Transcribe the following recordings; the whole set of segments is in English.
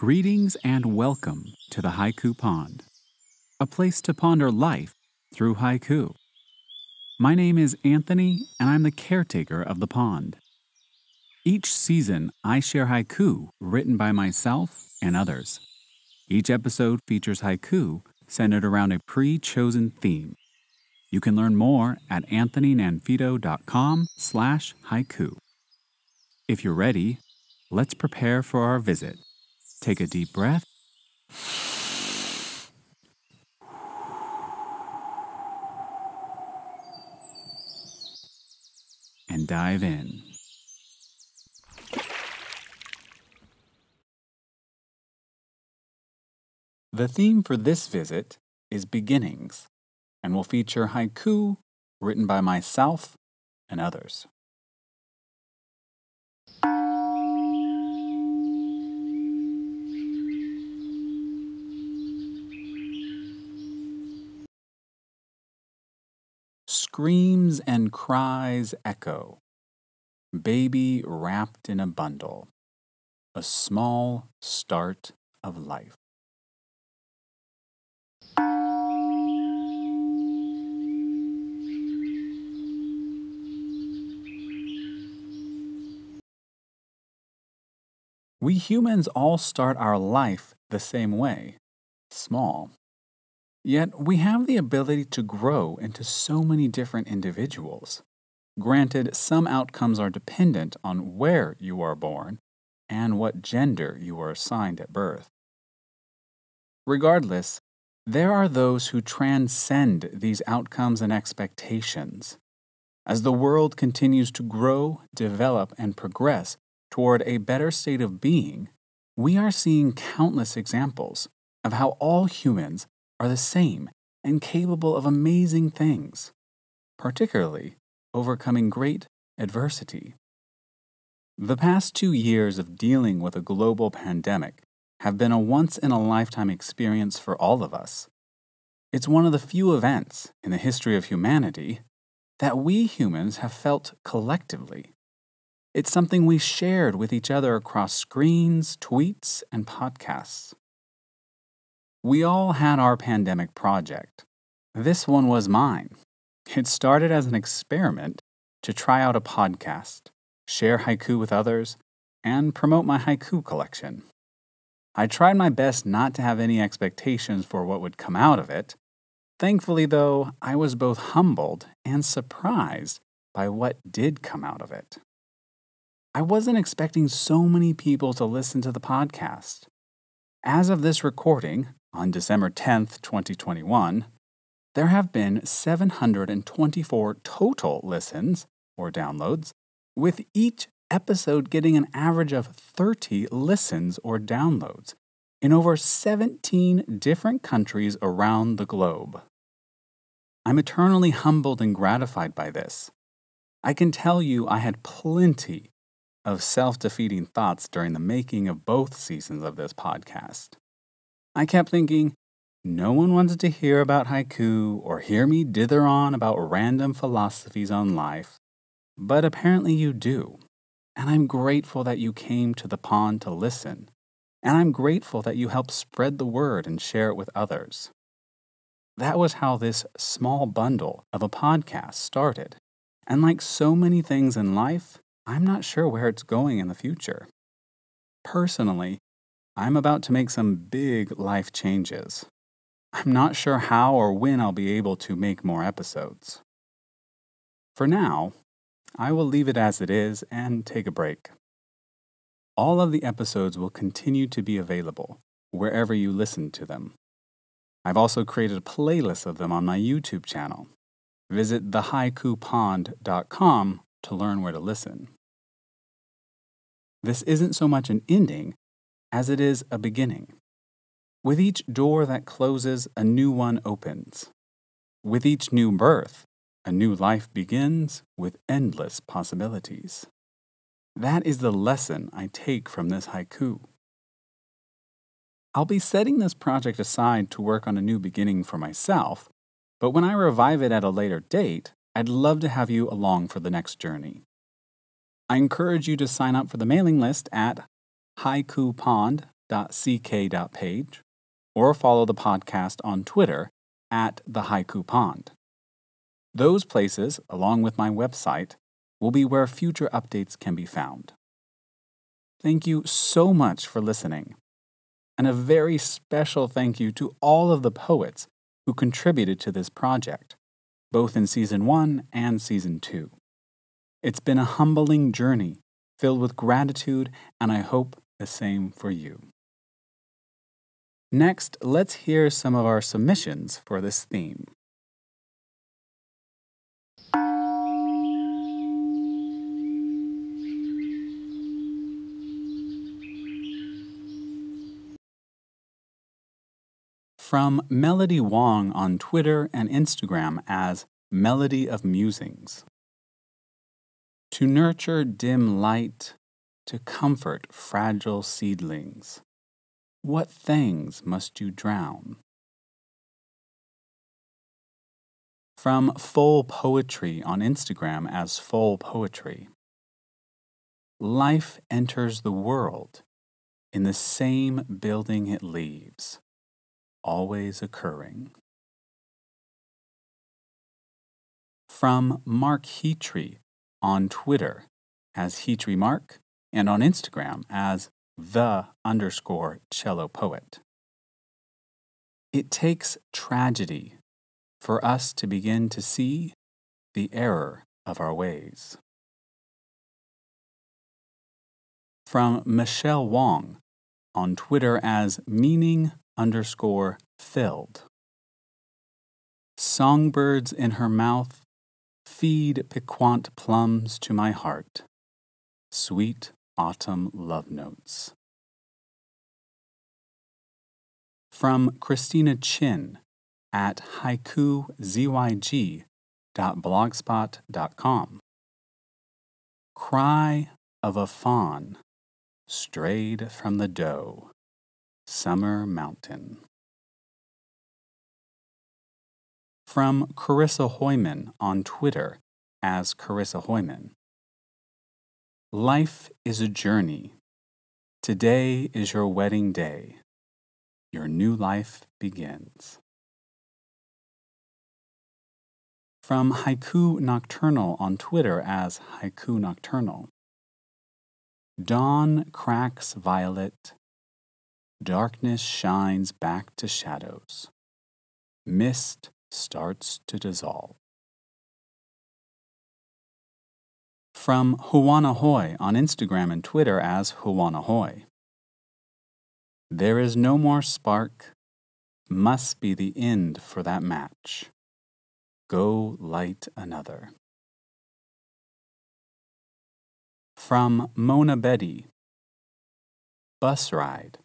Greetings and welcome to the Haiku Pond, a place to ponder life through haiku. My name is Anthony, and I'm the caretaker of the pond. Each season, I share haiku written by myself and others. Each episode features haiku centered around a pre chosen theme. You can learn more at anthonynanfito.com slash haiku. If you're ready, let's prepare for our visit. Take a deep breath. And dive in. The theme for this visit is beginnings and will feature haiku written by myself and others. Screams and cries echo. Baby wrapped in a bundle. A small start of life. We humans all start our life the same way, small. Yet we have the ability to grow into so many different individuals. Granted, some outcomes are dependent on where you are born and what gender you are assigned at birth. Regardless, there are those who transcend these outcomes and expectations. As the world continues to grow, develop, and progress, toward a better state of being, we are seeing countless examples of how all humans are the same and capable of amazing things, particularly overcoming great adversity. The past two years of dealing with a global pandemic have been a once in a lifetime experience for all of us. It's one of the few events in the history of humanity that we humans have felt collectively it's something we shared with each other across screens, tweets, and podcasts. We all had our pandemic project. This one was mine. It started as an experiment to try out a podcast, share haiku with others, and promote my haiku collection. I tried my best not to have any expectations for what would come out of it. Thankfully, though, I was both humbled and surprised by what did come out of it. I wasn't expecting so many people to listen to the podcast. As of this recording, on December 10th, 2021, there have been 724 total listens or downloads, with each episode getting an average of 30 listens or downloads in over 17 different countries around the globe. I'm eternally humbled and gratified by this. I can tell you I had plenty of self defeating thoughts during the making of both seasons of this podcast. I kept thinking, no one wants to hear about haiku or hear me dither on about random philosophies on life, but apparently you do. And I'm grateful that you came to the pond to listen. And I'm grateful that you helped spread the word and share it with others. That was how this small bundle of a podcast started. And like so many things in life, I'm not sure where it's going in the future. Personally, I'm about to make some big life changes. I'm not sure how or when I'll be able to make more episodes. For now, I will leave it as it is and take a break. All of the episodes will continue to be available wherever you listen to them. I've also created a playlist of them on my YouTube channel. Visit thehaikupond.com to learn where to listen. This isn't so much an ending as it is a beginning. With each door that closes, a new one opens. With each new birth, a new life begins with endless possibilities. That is the lesson I take from this haiku. I'll be setting this project aside to work on a new beginning for myself, but when I revive it at a later date, I'd love to have you along for the next journey. I encourage you to sign up for the mailing list at haiku.pond.ck.page or follow the podcast on Twitter at the Haiku Pond. Those places, along with my website, will be where future updates can be found. Thank you so much for listening. And a very special thank you to all of the poets who contributed to this project, both in Season 1 and Season 2. It's been a humbling journey filled with gratitude, and I hope the same for you. Next, let's hear some of our submissions for this theme. From Melody Wang on Twitter and Instagram as Melody of Musings. To nurture dim light, to comfort fragile seedlings, what things must you drown? From Foal Poetry on Instagram as Foal Poetry. Life enters the world in the same building it leaves always occurring. From Mark Hitri on Twitter as Hitri Mark and on Instagram as the underscore cello poet. It takes tragedy for us to begin to see the error of our ways. From Michele Wong on Twitter as meaning underscore filled. Songbirds in her mouth feed piquant plums to my heart, sweet autumn love notes. From Christina Chin at haikuzyg.blogspot.com. Cry of a fawn strayed from the doe. Summer Mountain. From Charissa Hooyman on Twitter as Charissa Hooyman. Life is a journey. Today is your wedding day. Your new life begins. From Haiku Nocturnal on Twitter as Haiku Nocturnal. Dawn cracks violet Darkness shines back to shadows. Mist starts to dissolve. From huwanahoy on Instagram and Twitter as huwanahoy. There is no more spark, must be the end for that match. Go light another. From Mona Bedi Bus Ride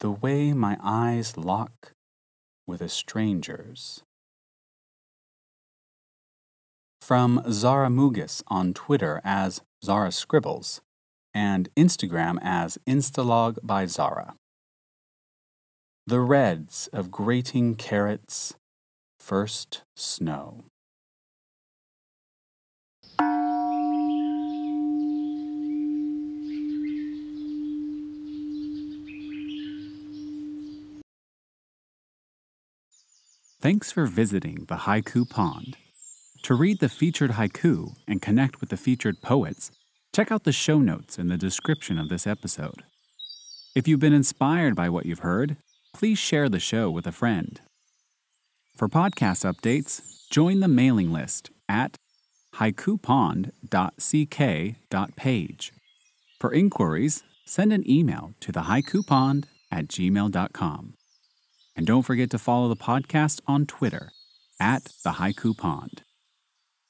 the way my eyes lock with a stranger's. From Zahra Mughis on Twitter as Zahra Scribbles and Instagram as Instalog by Zahra. The reds of grating carrots, first snow. Thanks for visiting the Haiku Pond. To read the featured haiku and connect with the featured poets, check out the show notes in the description of this episode. If you've been inspired by what you've heard, please share the show with a friend. For podcast updates, join the mailing list at haikupond.ck.page. For inquiries, send an email to the haikupond at gmail.com. And don't forget to follow the podcast on Twitter at the Haiku Pond.